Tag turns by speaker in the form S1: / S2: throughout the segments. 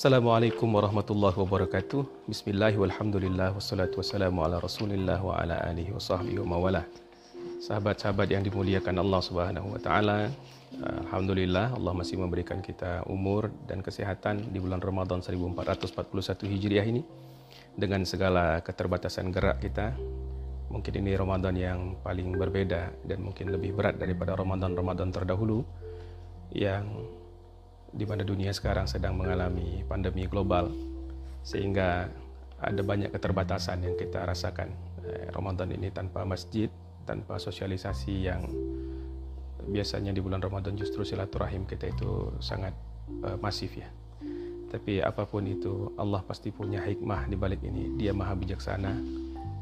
S1: Assalamualaikum warahmatullahi wabarakatuh. Bismillah walhamdulillah wassalatu wassalamu ala Rasulillah wa ala alihi wa sahbihi wa. Sahabat-sahabat yang dimuliakan Allah Subhanahu wa taala, alhamdulillah Allah masih memberikan kita umur dan kesehatan di bulan Ramadan 1441 Hijriah ini dengan segala keterbatasan gerak kita. Mungkin ini Ramadan yang paling berbeda dan mungkin lebih berat daripada Ramadan-Ramadan terdahulu yang di mana dunia sekarang sedang mengalami pandemi global sehingga ada banyak keterbatasan yang kita rasakan. Eh, Ramadan ini tanpa masjid tanpa sosialisasi yang biasanya di bulan Ramadan justru silaturahim kita itu sangat uh, masif ya. Tapi apa pun itu Allah pasti punya hikmah di balik ini. Dia maha bijaksana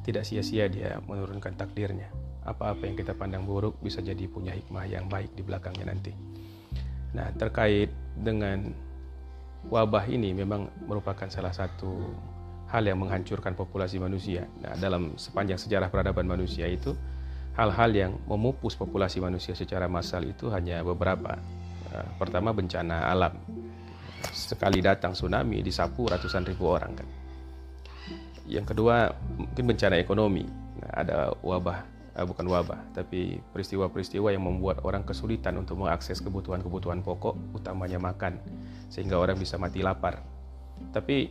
S1: tidak sia-sia dia menurunkan takdirnya. Apa-apa yang kita pandang buruk bisa jadi punya hikmah yang baik di belakangnya nanti Nah, terkait dengan wabah ini memang merupakan salah satu hal yang menghancurkan populasi manusia. Nah, dalam sepanjang sejarah peradaban manusia itu hal-hal yang memupus populasi manusia secara massal itu hanya beberapa. Nah, pertama bencana alam. Sekali datang tsunami disapu ratusan ribu orang kan. Yang kedua mungkin bencana ekonomi. Nah, ada wabah uh, bukan wabah, tapi peristiwa-peristiwa yang membuat orang kesulitan untuk mengakses kebutuhan-kebutuhan pokok, utamanya makan, sehingga orang bisa mati lapar. Tapi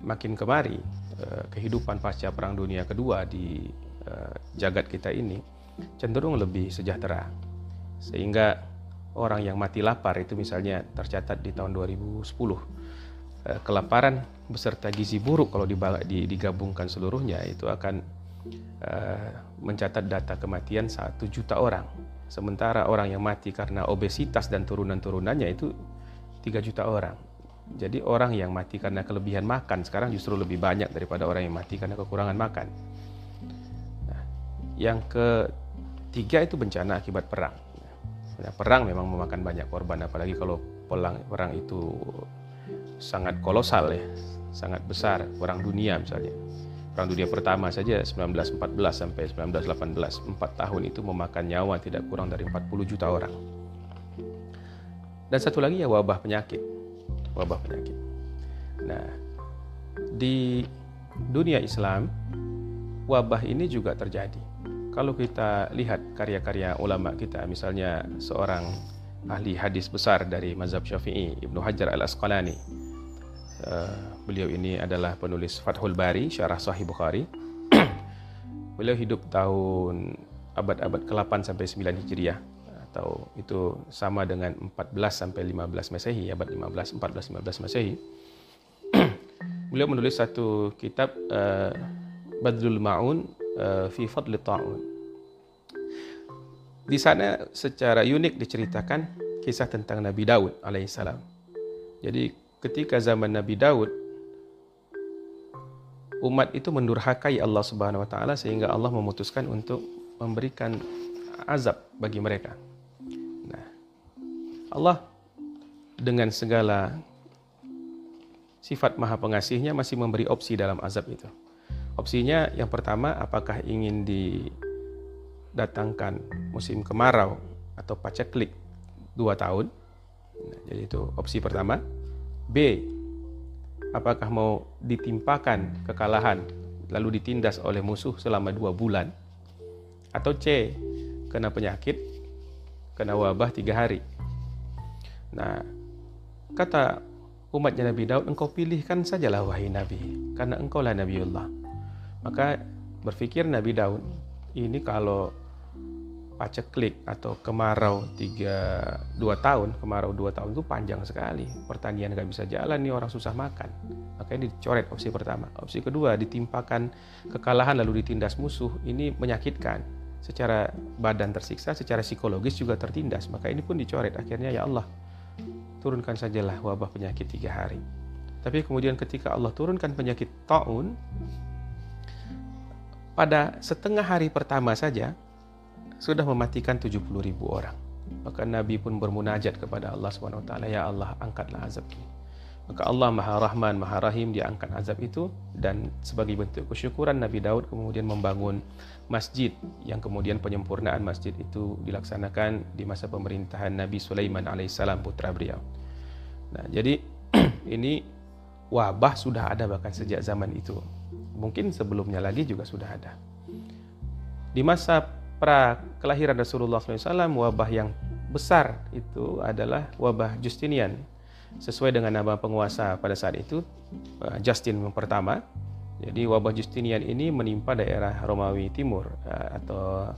S1: makin kemari, uh, kehidupan pasca Perang Dunia Kedua di uh, jagat kita ini cenderung lebih sejahtera, sehingga orang yang mati lapar itu misalnya tercatat di tahun 2010 kelaparan beserta gizi buruk kalau digabungkan seluruhnya itu akan mencatat data kematian 1 juta orang. Sementara orang yang mati karena obesitas dan turunan-turunannya itu 3 juta orang. Jadi orang yang mati karena kelebihan makan sekarang justru lebih banyak daripada orang yang mati karena kekurangan makan. Nah, yang ketiga itu bencana akibat perang. Nah, perang memang memakan banyak korban, apalagi kalau perang perang itu sangat kolosal ya, sangat besar, perang dunia misalnya. Perang Dunia Pertama saja 1914 sampai 1918, 4 tahun itu memakan nyawa tidak kurang dari 40 juta orang. Dan satu lagi ya wabah penyakit. Wabah penyakit. Nah, di dunia Islam wabah ini juga terjadi. Kalau kita lihat karya-karya ulama kita, misalnya seorang ahli hadis besar dari mazhab Syafi'i, Ibnu Hajar Al-Asqalani, Eh, beliau ini adalah penulis Fathul Bari, Syarah Sahih Bukhari. beliau hidup tahun abad-abad ke-8 sampai 9 Hijriah atau itu sama dengan 14 sampai 15 Masehi, abad 15, 14, 15 Masehi. beliau menulis satu kitab uh, Badrul Ma'un uh, fi Fadli Ta'un. Di sana secara unik diceritakan kisah tentang Nabi Daud alaihissalam. Jadi ketika zaman Nabi Daud umat itu mendurhakai Allah Subhanahu wa taala sehingga Allah memutuskan untuk memberikan azab bagi mereka. Nah, Allah dengan segala sifat Maha Pengasihnya masih memberi opsi dalam azab itu. Opsinya yang pertama apakah ingin didatangkan musim kemarau atau paceklik dua tahun. Nah, jadi itu opsi pertama. B. Apakah mau ditimpakan kekalahan lalu ditindas oleh musuh selama dua bulan? Atau C. Kena penyakit, kena wabah tiga hari. Nah, kata umatnya Nabi Daud, engkau pilihkan sajalah wahai Nabi, karena engkaulah Nabiullah. Maka berpikir Nabi Daud, ini kalau paceklik atau kemarau tiga dua tahun kemarau dua tahun itu panjang sekali. Pertanian nggak bisa jalan nih orang susah makan. Makanya dicoret opsi pertama. Opsi kedua ditimpakan kekalahan lalu ditindas musuh ini menyakitkan. Secara badan tersiksa secara psikologis juga tertindas. Maka ini pun dicoret. Akhirnya ya Allah turunkan sajalah wabah penyakit tiga hari. Tapi kemudian ketika Allah turunkan penyakit taun pada setengah hari pertama saja sudah mematikan 70 ribu orang. Maka Nabi pun bermunajat kepada Allah SWT, Ya Allah, angkatlah azab ini. Maka Allah Maha Rahman, Maha Rahim, dia angkat azab itu dan sebagai bentuk kesyukuran Nabi Daud kemudian membangun masjid yang kemudian penyempurnaan masjid itu dilaksanakan di masa pemerintahan Nabi Sulaiman alaihissalam putra beliau. Nah, jadi ini wabah sudah ada bahkan sejak zaman itu. Mungkin sebelumnya lagi juga sudah ada. Di masa pra kelahiran Rasulullah SAW, wabah yang besar itu adalah wabah Justinian. Sesuai dengan nama penguasa pada saat itu, eh, Justin yang pertama. Jadi wabah Justinian ini menimpa daerah Romawi Timur eh, atau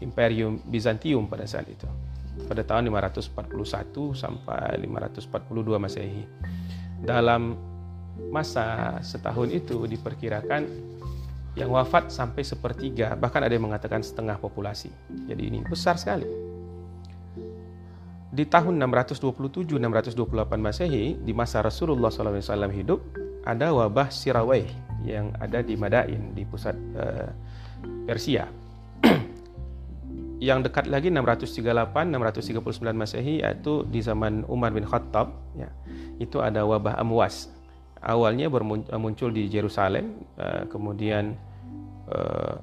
S1: Imperium Bizantium pada saat itu. Pada tahun 541 sampai 542 Masehi. Dalam masa setahun itu diperkirakan yang wafat sampai sepertiga, bahkan ada yang mengatakan setengah populasi. Jadi ini besar sekali. Di tahun 627-628 Masehi, di masa Rasulullah SAW hidup, ada wabah Sirawai yang ada di Madain, di pusat uh, Persia. yang dekat lagi 638-639 Masehi yaitu di zaman Umar bin Khattab ya, itu ada wabah Amwas awalnya muncul di Jerusalem uh, kemudian uh,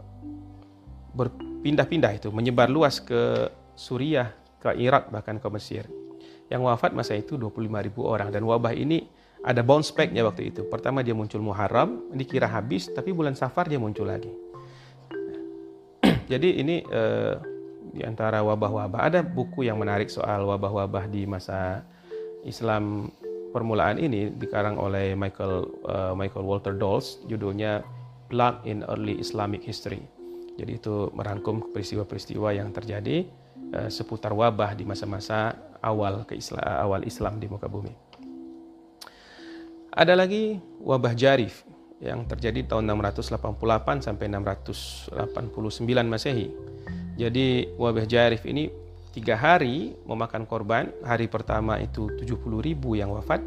S1: berpindah-pindah itu menyebar luas ke Suriah ke Irak bahkan ke Mesir. Yang wafat masa itu 25 ribu orang. Dan wabah ini ada bounce back-nya waktu itu. Pertama dia muncul Muharram dikira habis tapi bulan Safar dia muncul lagi. Jadi ini uh, di antara wabah-wabah. Ada buku yang menarik soal wabah-wabah di masa Islam permulaan ini dikarang oleh Michael uh, Michael Walter Dawes judulnya Plague in Early Islamic History. Jadi itu merangkum peristiwa-peristiwa yang terjadi uh, seputar wabah di masa-masa awal ke Islam, awal Islam di muka bumi. Ada lagi wabah Jarif yang terjadi tahun 688 sampai 689 Masehi. Jadi wabah Jarif ini tiga hari memakan korban. Hari pertama itu 70 ribu yang wafat,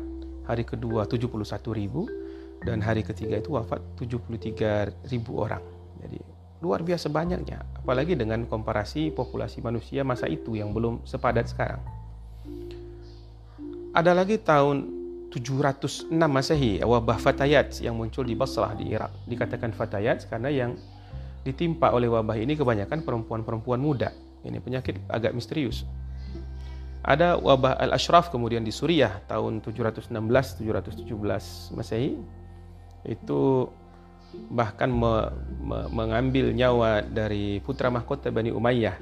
S1: hari kedua 71 ribu, dan hari ketiga itu wafat 73 ribu orang. Jadi luar biasa banyaknya, apalagi dengan komparasi populasi manusia masa itu yang belum sepadat sekarang. Ada lagi tahun 706 Masehi, wabah Fatayat yang muncul di Basrah di Irak. Dikatakan Fatayat karena yang ditimpa oleh wabah ini kebanyakan perempuan-perempuan muda ini penyakit agak misterius. Ada wabah Al-Ashraf kemudian di Suriah tahun 716-717 Masehi. Itu bahkan me, me, mengambil nyawa dari putra mahkota Bani Umayyah.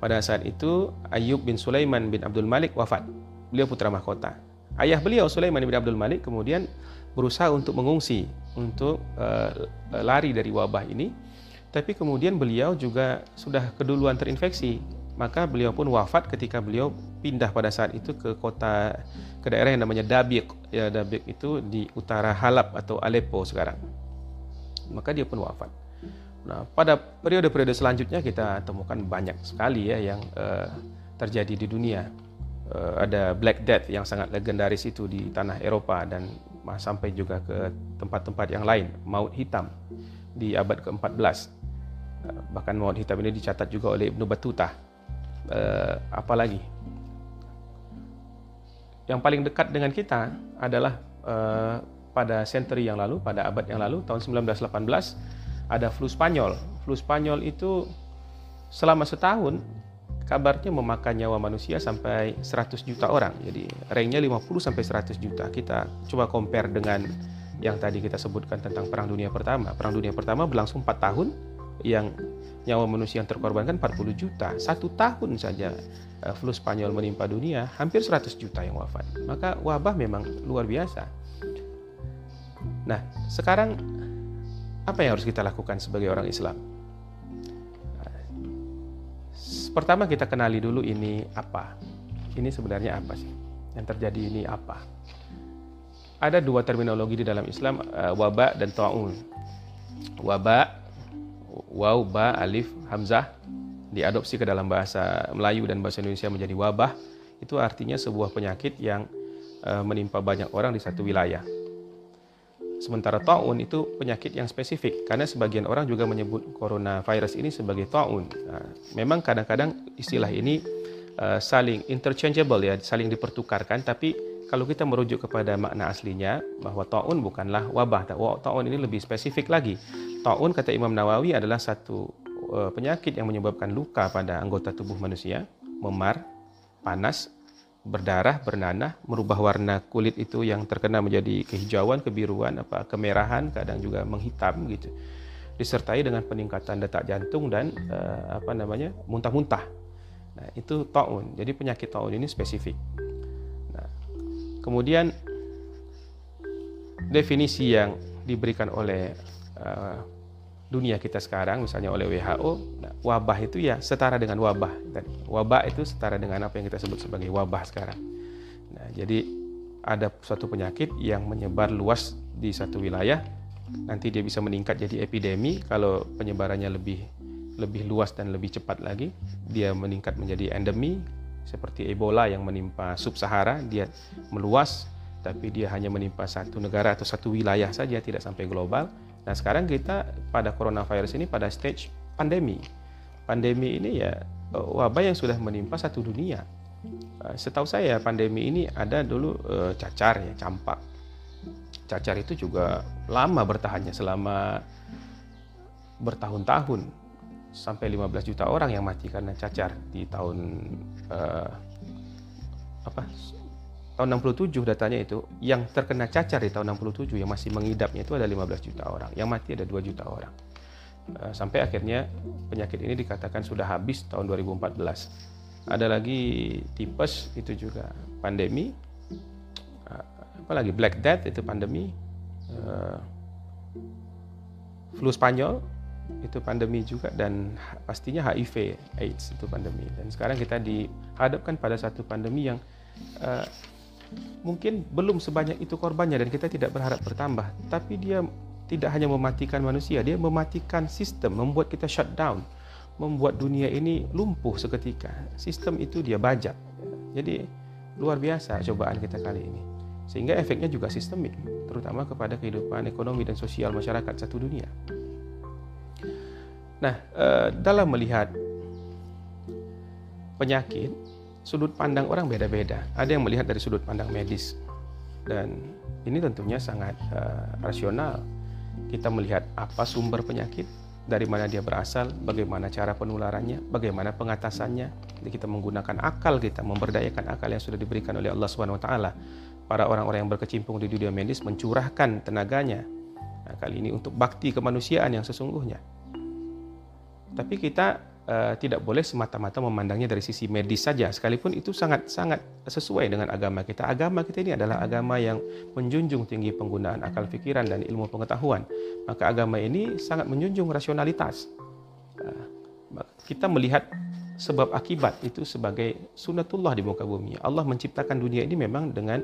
S1: Pada saat itu Ayub bin Sulaiman bin Abdul Malik wafat. Beliau putra mahkota. Ayah beliau Sulaiman bin Abdul Malik kemudian berusaha untuk mengungsi untuk uh, lari dari wabah ini tapi kemudian beliau juga sudah keduluan terinfeksi maka beliau pun wafat ketika beliau pindah pada saat itu ke kota ke daerah yang namanya Dabiq. Ya Dabiq itu di utara Halab atau Aleppo sekarang. Maka dia pun wafat. Nah pada periode-periode selanjutnya kita temukan banyak sekali ya yang uh, terjadi di dunia. Uh, ada Black Death yang sangat legendaris itu di tanah Eropa dan sampai juga ke tempat-tempat yang lain. Maut hitam di abad ke-14 bahkan maut hitam ini dicatat juga oleh Ibnu Battuta uh, apa lagi yang paling dekat dengan kita adalah uh, pada century yang lalu pada abad yang lalu tahun 1918 ada flu Spanyol flu Spanyol itu selama setahun kabarnya memakan nyawa manusia sampai 100 juta orang. Jadi ranknya 50 sampai 100 juta. Kita coba compare dengan yang tadi kita sebutkan tentang Perang Dunia Pertama. Perang Dunia Pertama berlangsung 4 tahun, yang nyawa manusia yang terkorbankan 40 juta. Satu tahun saja uh, flu Spanyol menimpa dunia, hampir 100 juta yang wafat. Maka wabah memang luar biasa. Nah, sekarang apa yang harus kita lakukan sebagai orang Islam? Pertama kita kenali dulu ini apa. Ini sebenarnya apa sih? Yang terjadi ini apa? Ada dua terminologi di dalam Islam, uh, wabak dan ta'un. Wabak waw, ba, alif, hamzah diadopsi ke dalam bahasa Melayu dan bahasa Indonesia menjadi wabah itu artinya sebuah penyakit yang uh, menimpa banyak orang di satu wilayah. Sementara taun itu penyakit yang spesifik karena sebagian orang juga menyebut coronavirus ini sebagai taun. Nah, memang kadang-kadang istilah ini uh, saling interchangeable ya, saling dipertukarkan tapi kalau kita merujuk kepada makna aslinya bahwa taun bukanlah wabah, taun ini lebih spesifik lagi. Taun kata Imam Nawawi adalah satu uh, penyakit yang menyebabkan luka pada anggota tubuh manusia, memar, panas, berdarah, bernanah, merubah warna kulit itu yang terkena menjadi kehijauan, kebiruan, apa kemerahan, kadang juga menghitam gitu. Disertai dengan peningkatan detak jantung dan uh, apa namanya? muntah-muntah. Nah, itu taun. Jadi penyakit taun ini spesifik. Nah, kemudian definisi yang diberikan oleh uh, dunia kita sekarang misalnya oleh WHO nah, wabah itu ya setara dengan wabah wabah itu setara dengan apa yang kita sebut sebagai wabah sekarang. Nah jadi ada suatu penyakit yang menyebar luas di satu wilayah nanti dia bisa meningkat jadi epidemi. Kalau penyebarannya lebih lebih luas dan lebih cepat lagi dia meningkat menjadi endemi seperti Ebola yang menimpa sub-Sahara dia meluas tapi dia hanya menimpa satu negara atau satu wilayah saja tidak sampai global. Nah, sekarang kita pada coronavirus ini pada stage pandemi. Pandemi ini ya eh, wabah yang sudah menimpa satu dunia. Eh, setahu saya pandemi ini ada dulu uh, cacar ya, campak. Cacar itu juga lama bertahannya selama bertahun-tahun sampai 15 juta orang yang mati karena cacar di tahun uh, apa tahun 67 datanya itu yang terkena cacar di tahun 67 yang masih mengidapnya itu ada 15 juta orang yang mati ada 2 juta orang. Eh, sampai akhirnya penyakit ini dikatakan sudah habis tahun 2014 ada lagi tipes itu juga pandemi. Eh, apalagi black death itu pandemi. Eh, flu Spanyol itu pandemi juga dan pastinya HIV AIDS itu pandemi. Dan sekarang kita dihadapkan pada satu pandemi yang mungkin belum sebanyak itu korbannya dan kita tidak berharap bertambah. Tapi dia tidak hanya mematikan manusia dia mematikan sistem membuat kita shutdown membuat dunia ini lumpuh seketika. Sistem itu dia bajak. Jadi luar biasa cobaan kita kali ini. Sehingga efeknya juga sistemik terutama kepada kehidupan ekonomi dan sosial masyarakat satu dunia. Nah eh, dalam melihat penyakit sudut pandang orang beda-beda. Ada yang melihat dari sudut pandang medis dan ini tentunya sangat uh, rasional. Kita melihat apa sumber penyakit, dari mana dia berasal, bagaimana cara penularannya, bagaimana pengatasannya. Jadi kita menggunakan akal kita, memberdayakan akal yang sudah diberikan oleh Allah taala. Para orang-orang yang berkecimpung di dunia medis mencurahkan tenaganya nah, kali ini untuk bakti kemanusiaan yang sesungguhnya. Tapi kita uh, tidak boleh semata-mata memandangnya dari sisi medis saja sekalipun itu sangat-sangat sesuai dengan agama kita. Agama kita ini adalah agama yang menjunjung tinggi penggunaan akal pikiran dan ilmu pengetahuan. Maka agama ini sangat menjunjung rasionalitas. Uh, kita melihat sebab akibat itu sebagai sunatullah di muka bumi. Allah menciptakan dunia ini memang dengan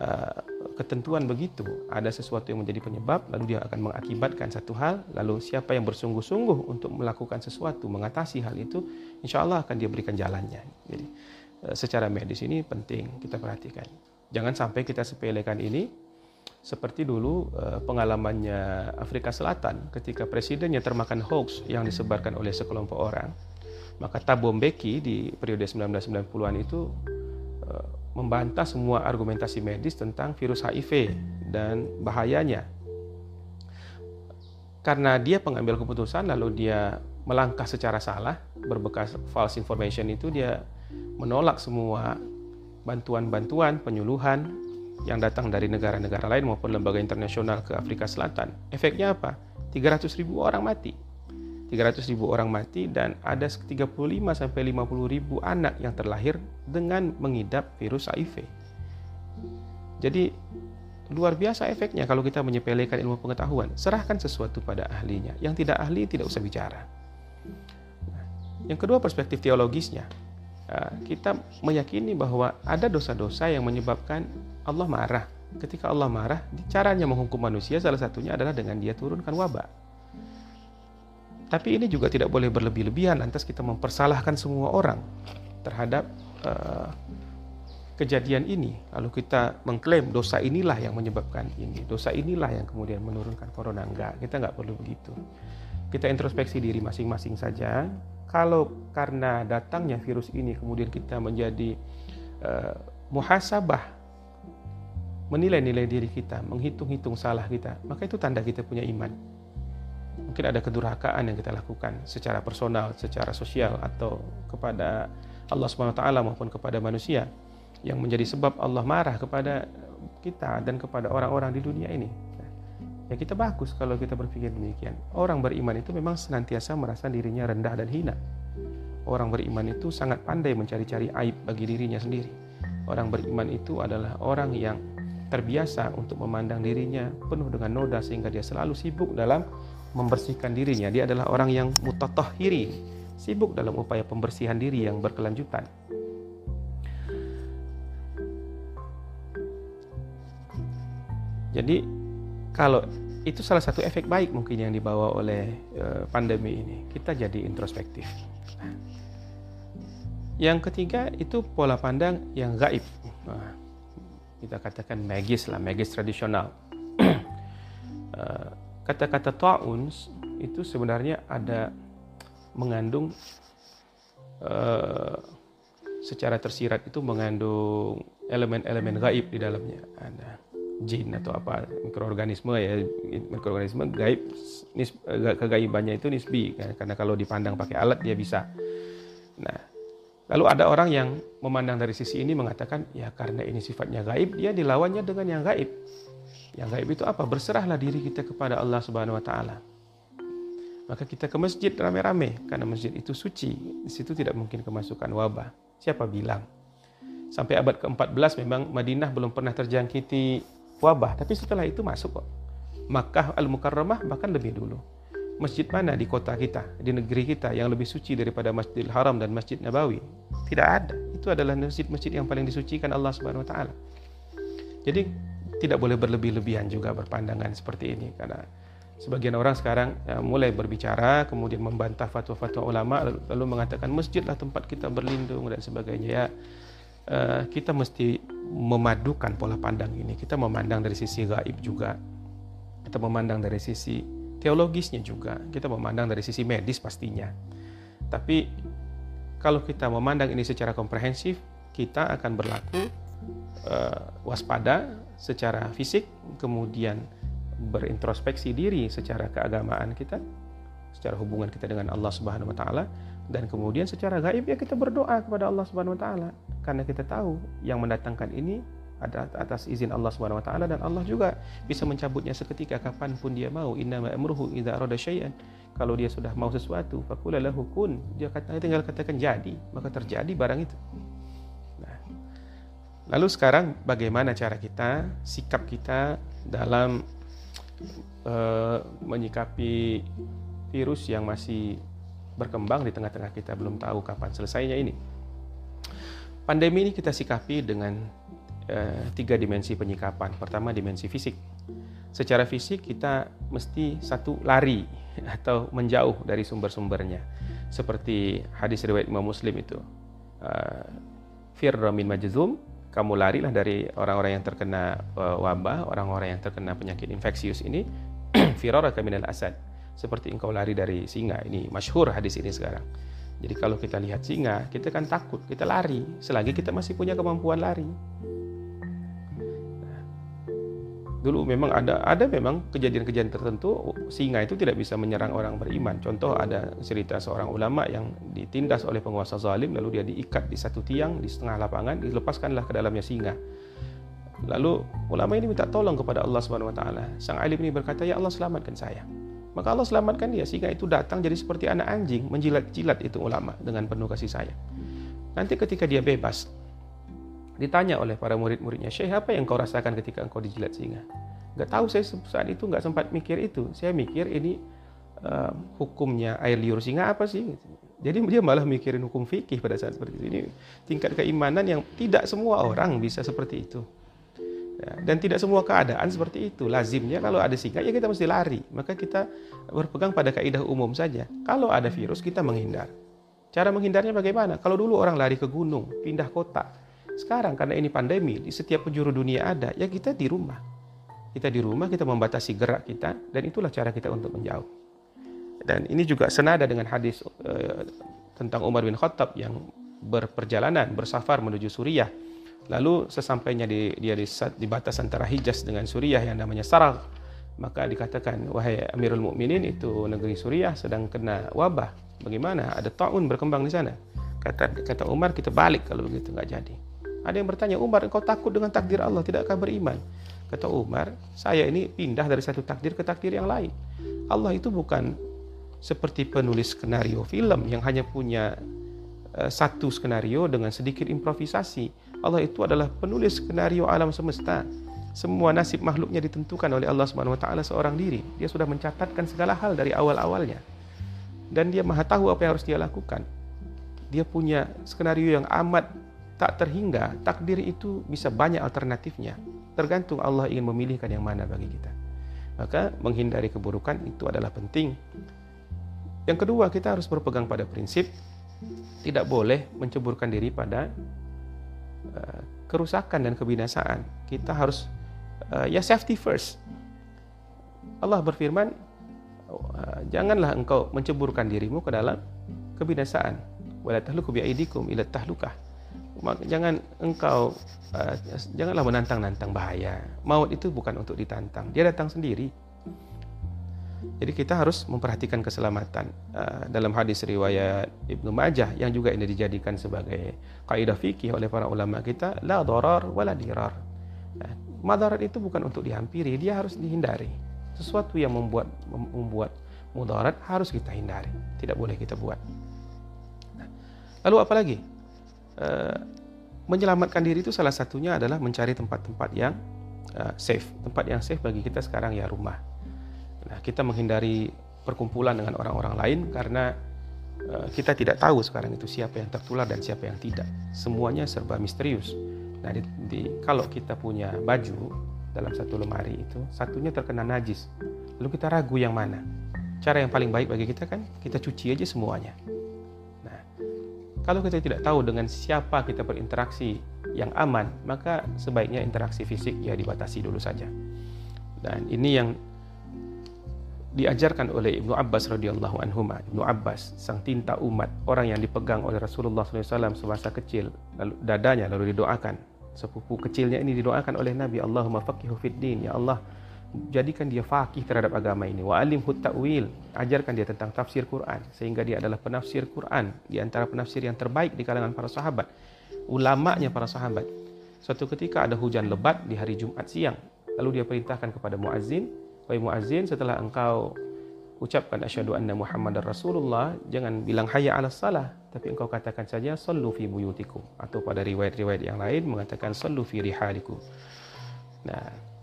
S1: uh, ketentuan begitu. Ada sesuatu yang menjadi penyebab, lalu dia akan mengakibatkan satu hal, lalu siapa yang bersungguh-sungguh untuk melakukan sesuatu, mengatasi hal itu, insya Allah akan dia berikan jalannya. Jadi uh, secara medis ini penting kita perhatikan. Jangan sampai kita sepelekan ini, seperti dulu uh, pengalamannya Afrika Selatan ketika presidennya termakan hoax yang disebarkan oleh sekelompok orang maka Thabo Mbeki di periode 1990-an itu membantah semua argumentasi medis tentang virus HIV dan bahayanya. Karena dia pengambil keputusan lalu dia melangkah secara salah, berbekas false information itu dia menolak semua bantuan-bantuan penyuluhan yang datang dari negara-negara lain maupun lembaga internasional ke Afrika Selatan. Efeknya apa? 300 ribu orang mati 300 ribu orang mati dan ada 35 sampai 50 ribu anak yang terlahir dengan mengidap virus HIV. Jadi luar biasa efeknya kalau kita menyepelekan ilmu pengetahuan. Serahkan sesuatu pada ahlinya. Yang tidak ahli tidak usah bicara. Nah, yang kedua perspektif teologisnya. Ah, kita meyakini bahwa ada dosa-dosa yang menyebabkan Allah marah. Ketika Allah marah, caranya menghukum manusia salah satunya adalah dengan dia turunkan wabah. Tapi ini juga tidak boleh berlebih-lebihan lantas kita mempersalahkan semua orang terhadap uh, kejadian ini. Lalu kita mengklaim dosa inilah yang menyebabkan ini, dosa inilah yang kemudian menurunkan corona. Enggak, kita nggak perlu begitu. Kita introspeksi diri masing-masing saja. Kalau karena datangnya virus ini kemudian kita menjadi uh, muhasabah menilai-nilai diri kita, menghitung-hitung salah kita, maka itu tanda kita punya iman mungkin ada kedurhakaan yang kita lakukan secara personal, secara sosial atau kepada Allah taala maupun kepada manusia. yang menjadi sebab Allah marah kepada kita dan kepada orang-orang di dunia ini. Ya kita bagus kalau kita berpikir demikian. Orang beriman itu memang senantiasa merasa dirinya rendah dan hina. Orang beriman itu sangat pandai mencari-cari aib bagi dirinya sendiri. Orang beriman itu adalah orang yang terbiasa untuk memandang dirinya penuh dengan noda sehingga dia selalu sibuk dalam membersihkan dirinya. Dia adalah orang yang mutatahhiri, sibuk dalam upaya pembersihan diri yang berkelanjutan. Jadi kalau itu salah satu efek baik mungkin yang dibawa oleh uh, pandemi ini. Kita jadi introspektif. Yang ketiga itu pola pandang yang gaib. Nah, kita katakan magis lah, magis tradisional. kata-kata ta'un itu sebenarnya ada mengandung uh, secara tersirat itu mengandung elemen-elemen gaib di dalamnya. Ada jin atau apa mikroorganisme ya mikroorganisme gaib nis, kegaibannya itu nisbi kan? karena kalau dipandang pakai alat dia bisa nah lalu ada orang yang memandang dari sisi ini mengatakan ya karena ini sifatnya gaib dia dilawannya dengan yang gaib yang gaib itu apa berserahlah diri kita kepada Allah Subhanahu Wa Taala maka kita ke masjid rame-rame karena masjid itu suci di situ tidak mungkin kemasukan wabah siapa bilang sampai abad ke-14 memang Madinah belum pernah terjangkiti wabah, tapi setelah itu masuk kok. Makkah Al-Mukarramah bahkan lebih dulu. Masjid mana di kota kita, di negeri kita yang lebih suci daripada Masjidil Haram dan Masjid Nabawi? Tidak ada. Itu adalah masjid-masjid yang paling disucikan Allah Subhanahu wa taala. Jadi tidak boleh berlebih-lebihan juga berpandangan seperti ini karena sebagian orang sekarang ya, mulai berbicara kemudian membantah fatwa-fatwa ulama lalu, mengatakan masjidlah tempat kita berlindung dan sebagainya ya uh, kita mesti memadukan pola pandang ini. Kita memandang dari sisi gaib juga. Kita memandang dari sisi teologisnya juga. Kita memandang dari sisi medis pastinya. Tapi kalau kita memandang ini secara komprehensif, kita akan berlaku uh, waspada secara fisik, kemudian berintrospeksi diri secara keagamaan kita, secara hubungan kita dengan Allah Subhanahu wa taala dan kemudian secara gaib ya kita berdoa kepada Allah Subhanahu wa taala. Karena kita tahu yang mendatangkan ini ada atas izin Allah Subhanahu wa taala dan Allah juga bisa mencabutnya seketika kapan pun dia mau. Inna idza arada syai'an. Kalau dia sudah mau sesuatu faqula lahu kun. Dia kata tinggal katakan jadi. Maka terjadi barang itu lalu sekarang bagaimana cara kita sikap kita dalam uh, menyikapi virus yang masih berkembang di tengah-tengah kita belum tahu kapan selesainya ini. Pandemi ini kita sikapi dengan uh, tiga dimensi penyikapan. Pertama dimensi fisik. Secara fisik kita mesti satu lari atau menjauh dari sumber-sumbernya. Seperti hadis riwayat Imam Muslim itu. Uh, Firra min majzum, kamu larilah dari orang-orang yang terkena uh, wabah, orang-orang yang terkena penyakit infeksius ini. Firaraka minal asad seperti engkau lari dari singa. Ini masyhur hadis ini sekarang. Jadi kalau kita lihat singa, kita kan takut, kita lari selagi kita masih punya kemampuan lari. Dulu memang ada ada memang kejadian-kejadian tertentu singa itu tidak bisa menyerang orang beriman. Contoh ada cerita seorang ulama yang ditindas oleh penguasa zalim lalu dia diikat di satu tiang di setengah lapangan, dilepaskanlah ke dalamnya singa. Lalu ulama ini minta tolong kepada Allah Subhanahu wa taala. Sang alim ini berkata, "Ya Allah, selamatkan saya." Maka Allah selamatkan dia sehingga itu datang jadi seperti anak anjing menjilat-jilat itu ulama dengan penuh kasih sayang. Nanti ketika dia bebas ditanya oleh para murid-muridnya, "Syekh, apa yang kau rasakan ketika engkau dijilat singa?" Gak tahu saya saat itu nggak sempat mikir itu. Saya mikir ini uh, hukumnya air liur singa apa sih? Jadi dia malah mikirin hukum fikih pada saat seperti itu. Ini tingkat keimanan yang tidak semua orang bisa seperti itu. Ya, dan tidak semua keadaan seperti itu. Lazimnya kalau ada singa ya kita mesti lari. Maka kita berpegang pada kaidah umum saja. Kalau ada virus kita menghindar. Cara menghindarnya bagaimana? Kalau dulu orang lari ke gunung, pindah kota. Sekarang karena ini pandemi, di setiap penjuru dunia ada, ya kita di rumah. Kita di rumah, kita membatasi gerak kita, dan itulah cara kita untuk menjauh. Dan ini juga senada dengan hadis uh, tentang Umar bin Khattab yang berperjalanan, bersafar menuju Suriah Lalu sesampainya di, dia di, di batas antara Hijaz dengan Suriah yang namanya Sarag, maka dikatakan wahai Amirul Mukminin itu negeri Suriah sedang kena wabah. Bagaimana? Ada taun berkembang di sana. Kata kata Umar kita balik kalau begitu nggak jadi. Ada yang bertanya, Umar, engkau takut dengan takdir Allah, tidakkah beriman? Kata Umar, saya ini pindah dari satu takdir ke takdir yang lain. Allah itu bukan seperti penulis skenario film yang hanya punya uh, satu skenario dengan sedikit improvisasi. Allah itu adalah penulis skenario alam semesta. Semua nasib makhluknya ditentukan oleh Allah taala seorang diri. Dia sudah mencatatkan segala hal dari awal-awalnya. Dan dia Maha tahu apa yang harus dia lakukan. Dia punya skenario yang amat tak terhingga. Takdir itu bisa banyak alternatifnya. Tergantung Allah ingin memilihkan yang mana bagi kita. Maka menghindari keburukan itu adalah penting. Yang kedua, kita harus berpegang pada prinsip tidak boleh menceburkan diri pada uh, kerusakan dan kebinasaan. Kita harus uh, ya safety first. Allah berfirman, uh, janganlah engkau menceburkan dirimu ke dalam kebinasaan. Wala tahluku biaidikum ila tahlukah. Jangan engkau uh, janganlah menantang-nantang bahaya. Maut itu bukan untuk ditantang, dia datang sendiri. Jadi kita harus memperhatikan keselamatan. Uh, dalam hadis riwayat Ibnu Majah yang juga ini dijadikan sebagai kaidah fikih oleh para ulama kita, la darar wala dirar. Uh, Madarat itu bukan untuk dihampiri, dia harus dihindari. Sesuatu yang membuat membuat mudarat harus kita hindari, tidak boleh kita buat. Nah, lalu apa lagi? Uh, menyelamatkan diri itu salah satunya adalah mencari tempat-tempat yang uh, safe. Tempat yang safe bagi kita sekarang ya rumah. Nah, kita menghindari perkumpulan dengan orang-orang lain karena uh, kita tidak tahu sekarang itu siapa yang tertular dan siapa yang tidak. Semuanya serba misterius. Nah, di, di, kalau kita punya baju dalam satu lemari itu, satunya terkena najis. Lalu kita ragu yang mana? Cara yang paling baik bagi kita kan kita cuci aja semuanya. Kalau kita tidak tahu dengan siapa kita berinteraksi yang aman, maka sebaiknya interaksi fisik ya dibatasi dulu saja. Dan ini yang diajarkan oleh Ibnu Abbas radhiyallahu anhu Ibnu Abbas sang tinta umat orang yang dipegang oleh Rasulullah SAW semasa kecil lalu dadanya lalu didoakan sepupu kecilnya ini didoakan oleh Nabi Allahumma faqihu fid din ya Allah jadikan dia faqih terhadap agama ini wa alimhu ta'wil ajarkan dia tentang tafsir Quran sehingga dia adalah penafsir Quran di antara penafsir yang terbaik di kalangan para sahabat ulamanya para sahabat suatu ketika ada hujan lebat di hari Jumat siang lalu dia perintahkan kepada muazzin wahai muazzin setelah engkau ucapkan asyhadu anna muhammadar rasulullah jangan bilang hayya 'alas salah tapi engkau katakan saja sallu fi buyutikum atau pada riwayat-riwayat yang lain mengatakan sallu fi rihalikum. Nah,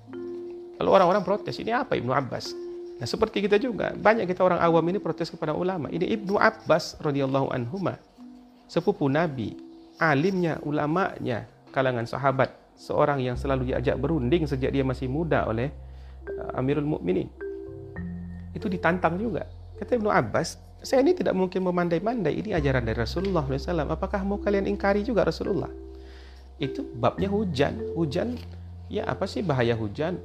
S1: lalu orang-orang protes, ini apa Ibnu Abbas? Nah, seperti kita juga, banyak kita orang awam ini protes kepada ulama. Ini Ibnu Abbas radhiyallahu anhu sepupu Nabi, alimnya, ulamanya, kalangan sahabat, seorang yang selalu diajak berunding sejak dia masih muda oleh uh, Amirul Mukminin. Itu ditantang juga. Kata Ibnu Abbas, saya ini tidak mungkin memandai-mandai ini ajaran dari Rasulullah SAW. Apakah mau kalian ingkari juga Rasulullah? Itu babnya hujan. Hujan, ya apa sih bahaya hujan?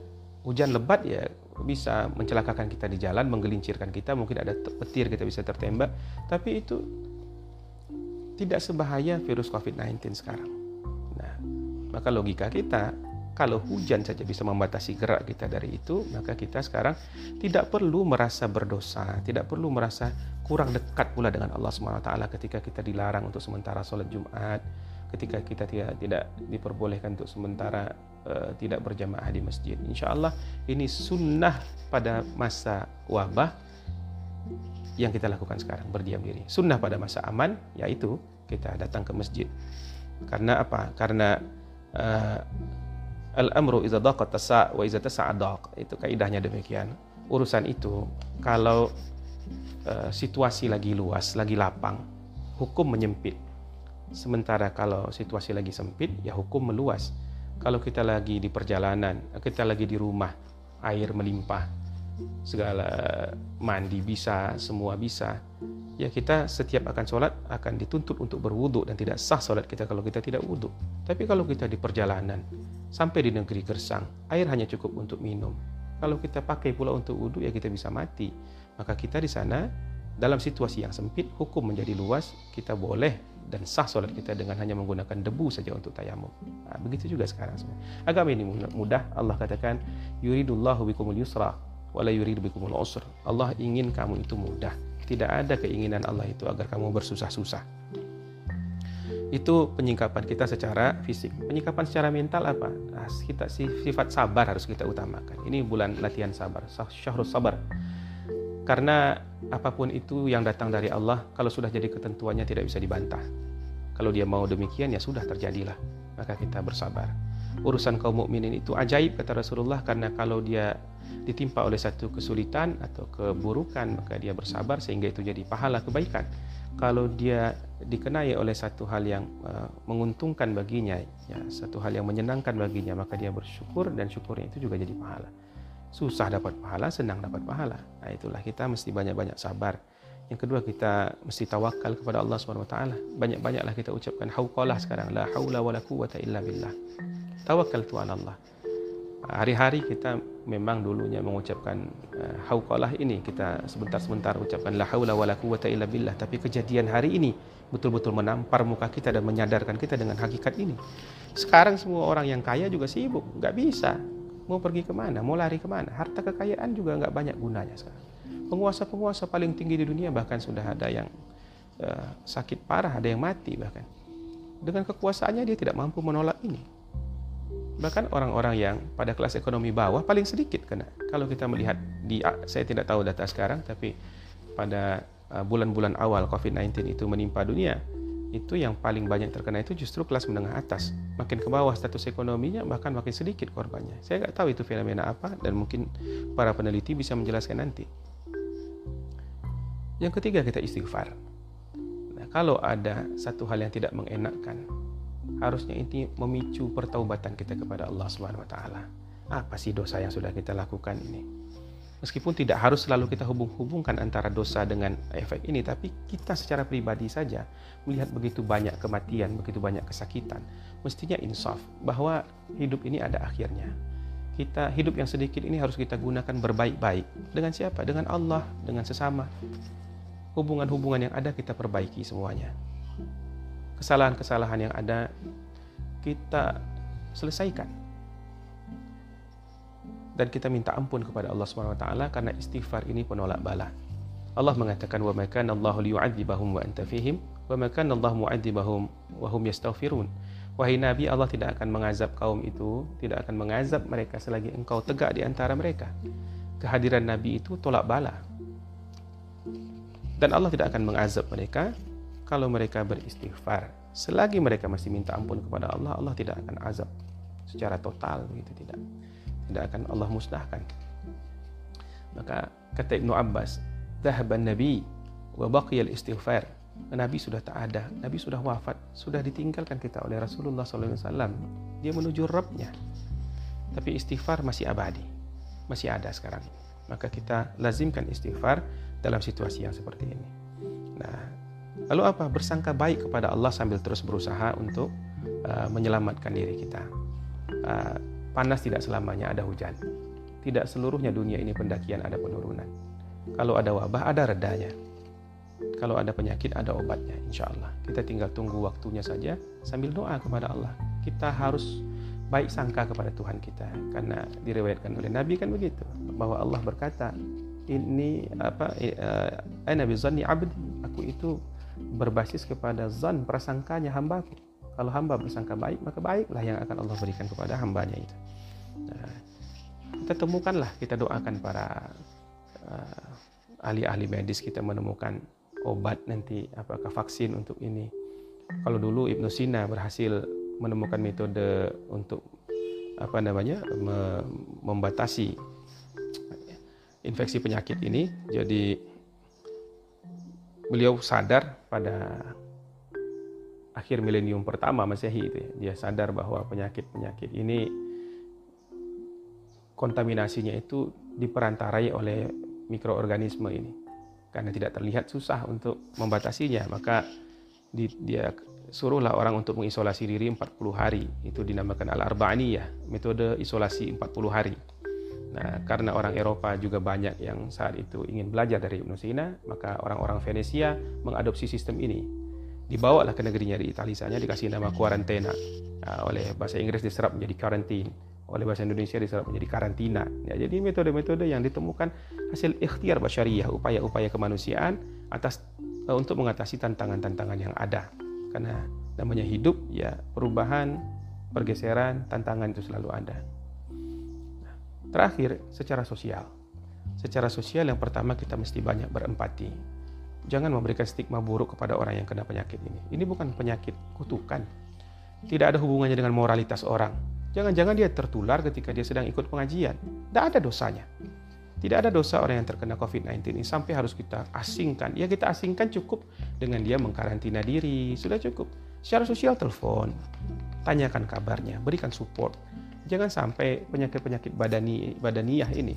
S1: Hujan lebat ya bisa mencelakakan kita di jalan, menggelincirkan kita, mungkin ada petir kita bisa tertembak. Tapi itu tidak sebahaya virus COVID-19 sekarang. Nah, maka logika kita kalau hujan saja bisa membatasi gerak kita dari itu, maka kita sekarang tidak perlu merasa berdosa, tidak perlu merasa kurang dekat pula dengan Allah SWT ketika kita dilarang untuk sementara sholat Jumat, ketika kita tidak tidak diperbolehkan untuk sementara tidak berjamaah di masjid. Insya Allah ini sunnah pada masa wabah yang kita lakukan sekarang berdiam diri. Sunnah pada masa aman yaitu kita datang ke masjid. Karena apa? Karena uh, Al-amru iza daqat tasa' wa iza tasa'a daq. Itu kaidahnya demikian. Urusan itu kalau uh, situasi lagi luas, lagi lapang, hukum menyempit. Sementara kalau situasi lagi sempit, ya hukum meluas. Kalau kita lagi di perjalanan, kita lagi di rumah, air melimpah, segala mandi bisa, semua bisa. Ya kita setiap akan sholat akan dituntut untuk berwudhu dan tidak sah sholat kita kalau kita tidak wudhu. Tapi kalau kita di perjalanan, Sampai di negeri gersang, air hanya cukup untuk minum. Kalau kita pakai pula untuk wudhu, ya kita bisa mati. Maka kita di sana, dalam situasi yang sempit, hukum menjadi luas, kita boleh dan sah solat kita dengan hanya menggunakan debu saja untuk tayamum. Nah, begitu juga sekarang sebenarnya. Agama ini mudah. Allah katakan, yuridullahu bikumul yusra, wala yuridu bikumul usr. Allah ingin kamu itu mudah. Tidak ada keinginan Allah itu agar kamu bersusah-susah. Itu penyingkapan kita secara fisik. Penyingkapan secara mental apa? Nah, kita sifat sabar harus kita utamakan. Ini bulan latihan sabar, syahrul sabar. Karena apa pun itu yang datang dari Allah, kalau sudah jadi ketentuannya tidak bisa dibantah. Kalau dia mau demikian ya sudah terjadilah. Maka kita bersabar. Urusan kaum mukminin itu ajaib kata Rasulullah karena kalau dia ditimpa oleh satu kesulitan atau keburukan maka dia bersabar sehingga itu jadi pahala kebaikan kalau dia dikenai oleh satu hal yang uh, menguntungkan baginya ya satu hal yang menyenangkan baginya maka dia bersyukur dan syukurnya itu juga jadi pahala susah dapat pahala senang dapat pahala. Nah itulah kita mesti banyak-banyak sabar. Yang kedua kita mesti tawakal kepada Allah Subhanahu wa taala. Banyak-banyaklah kita ucapkan hauqalah sekarang. La haula wala quwata illa billah. Tawakal tu Allah. Hari-hari kita memang dulunya mengucapkan uh, hauqalah ini. Kita sebentar-sebentar ucapkan la haula wala quwata illa billah. Tapi kejadian hari ini betul-betul menampar muka kita dan menyadarkan kita dengan hakikat ini. Sekarang semua orang yang kaya juga sibuk. Nggak bisa mau pergi ke mana? Mau lari ke mana? Harta kekayaan juga nggak banyak gunanya sekarang. Penguasa-penguasa paling tinggi di dunia bahkan sudah ada yang uh, sakit parah ada yang mati bahkan. Dengan kekuasaannya dia tidak mampu menolak ini. Bahkan orang-orang yang pada kelas ekonomi bawah paling sedikit kena. Kalau kita melihat di saya tidak tahu data sekarang tapi pada uh, bulan-bulan awal COVID-19 itu menimpa dunia, itu yang paling banyak terkena itu justru kelas menengah atas. Makin ke bawah status ekonominya bahkan makin sedikit korbannya. Saya nggak tahu itu fenomena apa dan mungkin para peneliti bisa menjelaskan nanti. Yang ketiga kita istighfar. Nah, kalau ada satu hal yang tidak mengenakkan, harusnya ini memicu pertaubatan kita kepada Allah Subhanahu wa taala. Apa sih dosa yang sudah kita lakukan ini? Meskipun tidak harus selalu kita hubung-hubungkan antara dosa dengan efek ini, tapi kita secara pribadi saja melihat begitu banyak kematian, begitu banyak kesakitan, mestinya insaf bahwa hidup ini ada akhirnya. Kita hidup yang sedikit ini harus kita gunakan berbaik-baik. Dengan siapa? Dengan Allah, dengan sesama. Hubungan-hubungan yang ada kita perbaiki semuanya kesalahan-kesalahan yang ada kita selesaikan dan kita minta ampun kepada Allah Subhanahu wa taala karena istighfar ini penolak bala. Allah mengatakan wa makan Allah liyu'adzibahum wa anta fihim wa makan Allah mu'adzibahum wa hum yastaghfirun. Wahai Nabi, Allah tidak akan mengazab kaum itu, tidak akan mengazab mereka selagi engkau tegak di antara mereka. Kehadiran Nabi itu tolak bala. Dan Allah tidak akan mengazab mereka kalau mereka beristighfar selagi mereka masih minta ampun kepada Allah Allah tidak akan azab secara total begitu tidak tidak akan Allah musnahkan maka kata Ibnu Abbas dhahaban nabi wa baqiyal istighfar Nabi sudah tak ada, Nabi sudah wafat, sudah ditinggalkan kita oleh Rasulullah SAW. Dia menuju Rabbnya. Tapi istighfar masih abadi, masih ada sekarang. Maka kita lazimkan istighfar dalam situasi yang seperti ini. Nah, Lalu apa? Bersangka baik kepada Allah sambil terus berusaha untuk uh, menyelamatkan diri kita. Uh, panas tidak selamanya ada hujan. Tidak seluruhnya dunia ini pendakian ada penurunan. Kalau ada wabah ada redanya. Kalau ada penyakit ada obatnya insya Allah. Kita tinggal tunggu waktunya saja sambil doa kepada Allah. Kita harus baik sangka kepada Tuhan kita karena diriwayatkan oleh Nabi kan begitu bahwa Allah berkata ini apa uh, Nabi zanni abdi aku itu berbasis kepada zon prasangkanya hambaku. Kalau hamba bersangka baik, maka baiklah yang akan Allah berikan kepada hambanya itu. Nah, kita temukanlah, kita doakan para uh, ahli-ahli medis kita menemukan obat nanti, apakah vaksin untuk ini. Kalau dulu Ibnu Sina berhasil menemukan metode untuk apa namanya membatasi infeksi penyakit ini, jadi beliau sadar pada akhir milenium pertama Masehi itu ya. Dia sadar bahwa penyakit-penyakit ini kontaminasinya itu diperantarai oleh mikroorganisme ini. Karena tidak terlihat susah untuk membatasinya, maka di, dia suruhlah orang untuk mengisolasi diri 40 hari. Itu dinamakan al-arba'aniyah, metode isolasi 40 hari. Nah, karena orang Eropa juga banyak yang saat itu ingin belajar dari Ibnu Sina, maka orang-orang Venesia mengadopsi sistem ini. Dibawalah ke negerinya di Italia sana dikasih nama kuarantena. Nah, oleh bahasa Inggris diserap menjadi karantin, oleh bahasa Indonesia diserap menjadi karantina. Ya, jadi metode-metode yang ditemukan hasil ikhtiar basyariah, upaya-upaya kemanusiaan atas uh, untuk mengatasi tantangan-tantangan yang ada. Karena Namanya hidup ya perubahan, pergeseran, tantangan itu selalu ada. Nah, terakhir, secara sosial. Secara sosial yang pertama kita mesti banyak berempati. Jangan memberikan stigma buruk kepada orang yang kena penyakit ini. Ini bukan penyakit kutukan. Tidak ada hubungannya dengan moralitas orang. Jangan-jangan dia tertular ketika dia sedang ikut pengajian. Tidak ada dosanya. Tidak ada dosa orang yang terkena COVID-19 ini sampai harus kita asingkan. Ya kita asingkan cukup dengan dia mengkarantina diri. Sudah cukup. Secara sosial telepon, tanyakan kabarnya, berikan support. Jangan sampai penyakit-penyakit badani, badaniah ini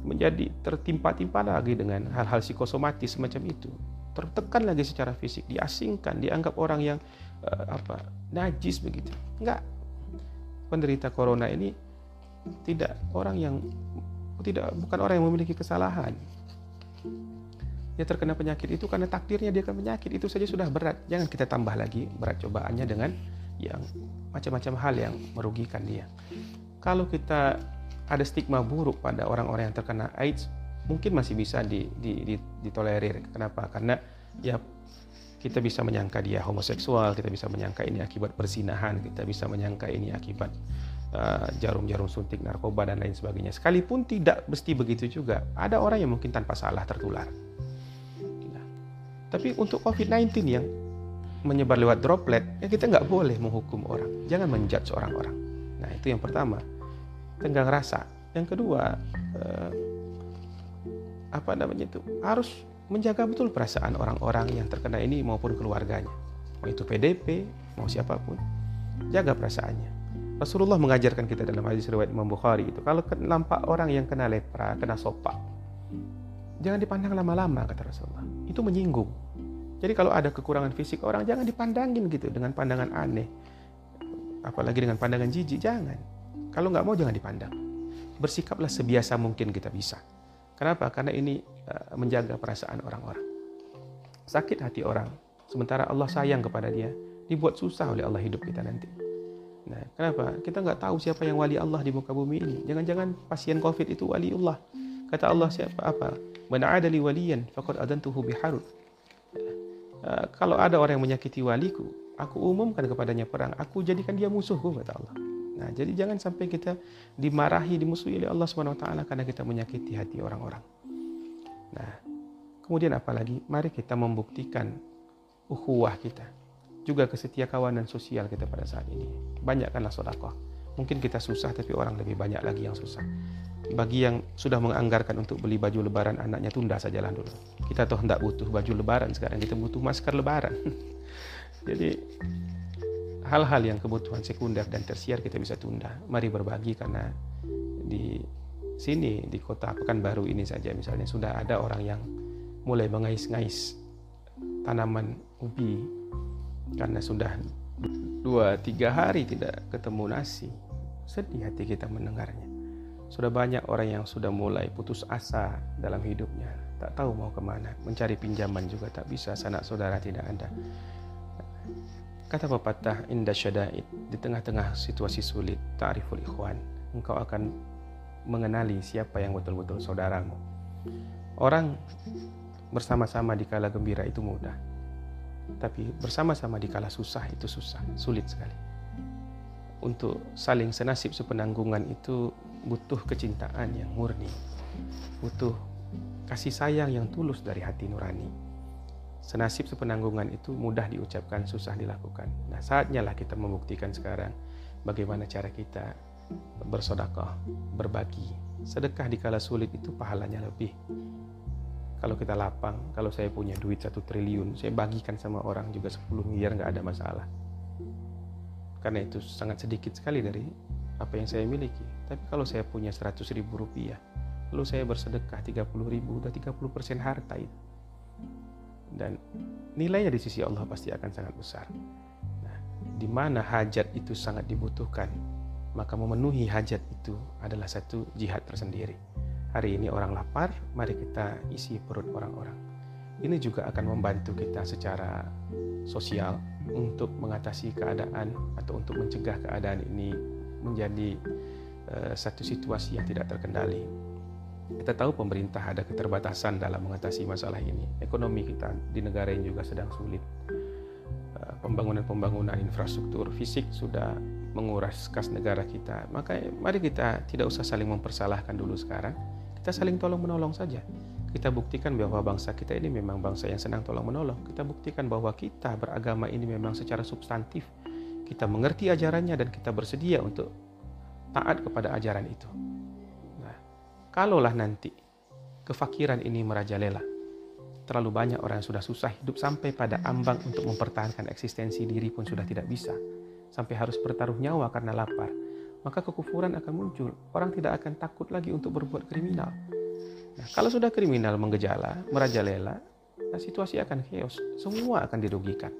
S1: menjadi tertimpa-timpa lagi dengan hal-hal psikosomatis semacam itu. Tertekan lagi secara fisik, diasingkan, dianggap orang yang uh, apa najis begitu. Enggak, penderita corona ini tidak orang yang tidak bukan orang yang memiliki kesalahan. Dia terkena penyakit itu karena takdirnya dia kena penyakit itu saja sudah berat. Jangan kita tambah lagi berat cobaannya dengan yang macam-macam hal yang merugikan dia. Kalau kita ada stigma buruk pada orang-orang yang terkena AIDS, mungkin masih bisa di, di, di, ditolerir. Kenapa? Karena ya kita bisa menyangka dia homoseksual, kita bisa menyangka ini akibat persinahan, kita bisa menyangka ini akibat uh, jarum-jarum uh, suntik narkoba dan lain sebagainya. Sekalipun tidak mesti begitu juga, ada orang yang mungkin tanpa salah tertular. Nah, tapi untuk COVID-19 yang menyebar lewat droplet, ya kita nggak boleh menghukum orang. Jangan menjudge orang-orang. Nah itu yang pertama, tenggang rasa. Yang kedua, uh, apa namanya itu harus menjaga betul perasaan orang-orang yang terkena ini maupun keluarganya. Mau itu PDP, mau siapa pun. Jaga perasaannya. Rasulullah mengajarkan kita dalam hadis riwayat Imam Bukhari itu kalau nampak orang yang kena lepra, kena sopak, jangan dipandang lama-lama kata Rasulullah. Itu menyinggung. Jadi kalau ada kekurangan fisik orang jangan dipandangin gitu dengan pandangan aneh. Apalagi dengan pandangan jijik, jangan. Kalau nggak mau jangan dipandang. Bersikaplah sebiasa mungkin kita bisa. Kenapa? Karena ini uh, menjaga perasaan orang-orang. Sakit hati orang, sementara Allah sayang kepada dia, dibuat susah oleh Allah hidup kita nanti. Nah, kenapa? Kita nggak tahu siapa yang wali Allah di muka bumi ini. Jangan-jangan pasien COVID itu wali Allah. Kata Allah siapa apa? Man adali waliyan faqad adantuhu biharud. Uh, kalau ada orang yang menyakiti waliku, aku umumkan kepadanya perang. Aku jadikan dia musuhku kata Allah. Nah, jadi jangan sampai kita dimarahi, dimusuhi oleh Allah Subhanahu wa taala karena kita menyakiti hati orang-orang. Nah, kemudian apalagi mari kita membuktikan ukhuwah kita, juga kesetia kawanan sosial kita pada saat ini. Banyakkanlah sedekah. Mungkin kita susah tapi orang lebih banyak lagi yang susah. Bagi yang sudah menganggarkan untuk beli baju lebaran anaknya tunda sajalah dulu. Kita toh hendak butuh baju lebaran sekarang kita butuh masker lebaran. Jadi hal-hal yang kebutuhan sekunder dan tersier kita bisa tunda. Mari berbagi karena di sini di kota Pekanbaru ini saja misalnya sudah ada orang yang mulai mengais-ngais tanaman ubi karena sudah dua tiga hari tidak ketemu nasi. Sedih hati kita mendengarnya. Sudah banyak orang yang sudah mulai putus asa dalam hidupnya. Tak tahu mau ke mana. Mencari pinjaman juga tak bisa. Sanak saudara tidak ada Kata pepatah indah syada'id di tengah-tengah situasi sulit ta'riful ikhwan engkau akan mengenali siapa yang betul-betul saudaramu. Orang bersama-sama di kala gembira itu mudah. Tapi bersama-sama di kala susah itu susah, sulit sekali. Untuk saling senasib sepenanggungan itu butuh kecintaan yang murni. Butuh kasih sayang yang tulus dari hati nurani senasib sepenanggungan itu mudah diucapkan, susah dilakukan. Nah, saatnya lah kita membuktikan sekarang bagaimana cara kita bersodakoh, berbagi. Sedekah di kala sulit itu pahalanya lebih. Kalau kita lapang, kalau saya punya duit satu triliun, saya bagikan sama orang juga 10 miliar nggak ada masalah. Karena itu sangat sedikit sekali dari apa yang saya miliki. Tapi kalau saya punya 100 ribu rupiah, lalu saya bersedekah 30 ribu, udah 30 persen harta itu dan nilainya di sisi Allah pasti akan sangat besar. Nah, di mana hajat itu sangat dibutuhkan, maka memenuhi hajat itu adalah satu jihad tersendiri. Hari ini orang lapar, mari kita isi perut orang-orang. Ini juga akan membantu kita secara sosial untuk mengatasi keadaan atau untuk mencegah keadaan ini menjadi uh, satu situasi yang tidak terkendali. Kita tahu pemerintah ada keterbatasan dalam mengatasi masalah ini. Ekonomi kita di negara ini juga sedang sulit. Eh, pembangunan-pembangunan infrastruktur fisik sudah menguras kas negara kita. Maka mari kita tidak usah saling mempersalahkan dulu sekarang. Kita saling tolong menolong saja. Kita buktikan bahwa bangsa kita ini memang bangsa yang senang tolong menolong. Kita buktikan bahwa kita beragama ini memang secara substantif. Kita mengerti ajarannya dan kita bersedia untuk taat kepada ajaran itu. Kalaulah nanti kefakiran ini merajalela, terlalu banyak orang yang sudah susah hidup sampai pada ambang untuk mempertahankan eksistensi diri pun sudah tidak bisa. Sampai harus bertaruh nyawa karena lapar. Maka kekufuran akan muncul. Orang tidak akan takut lagi untuk berbuat kriminal. Nah, kalau sudah kriminal menggejala, merajalela, nah situasi akan chaos. Semua akan dirugikan.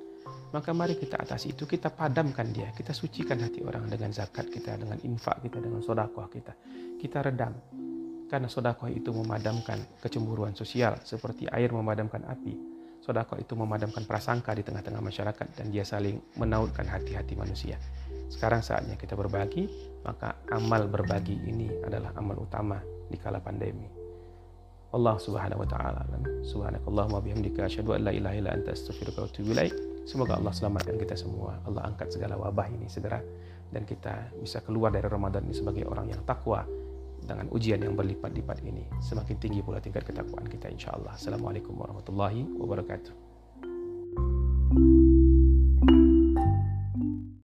S1: Maka mari kita atasi itu, kita padamkan dia, kita sucikan hati orang dengan zakat kita, dengan infak kita, dengan sodakoh kita. Kita redam, karena sodakoh itu memadamkan kecemburuan sosial seperti air memadamkan api. Sodakoh itu memadamkan prasangka di tengah-tengah masyarakat dan dia saling menautkan hati-hati manusia. Sekarang saatnya kita berbagi, maka amal berbagi ini adalah amal utama di kala pandemi. Allah Subhanahu wa taala. Subhanakallahumma bihamdika asyhadu an la ilaha illa anta astaghfiruka wa atubu. Semoga Allah selamatkan kita semua. Allah angkat segala wabah ini segera dan kita bisa keluar dari Ramadan ini sebagai orang yang takwa dengan ujian yang berlipat-lipat ini semakin tinggi pula tingkat ketakwaan kita insya Allah. Assalamualaikum warahmatullahi wabarakatuh.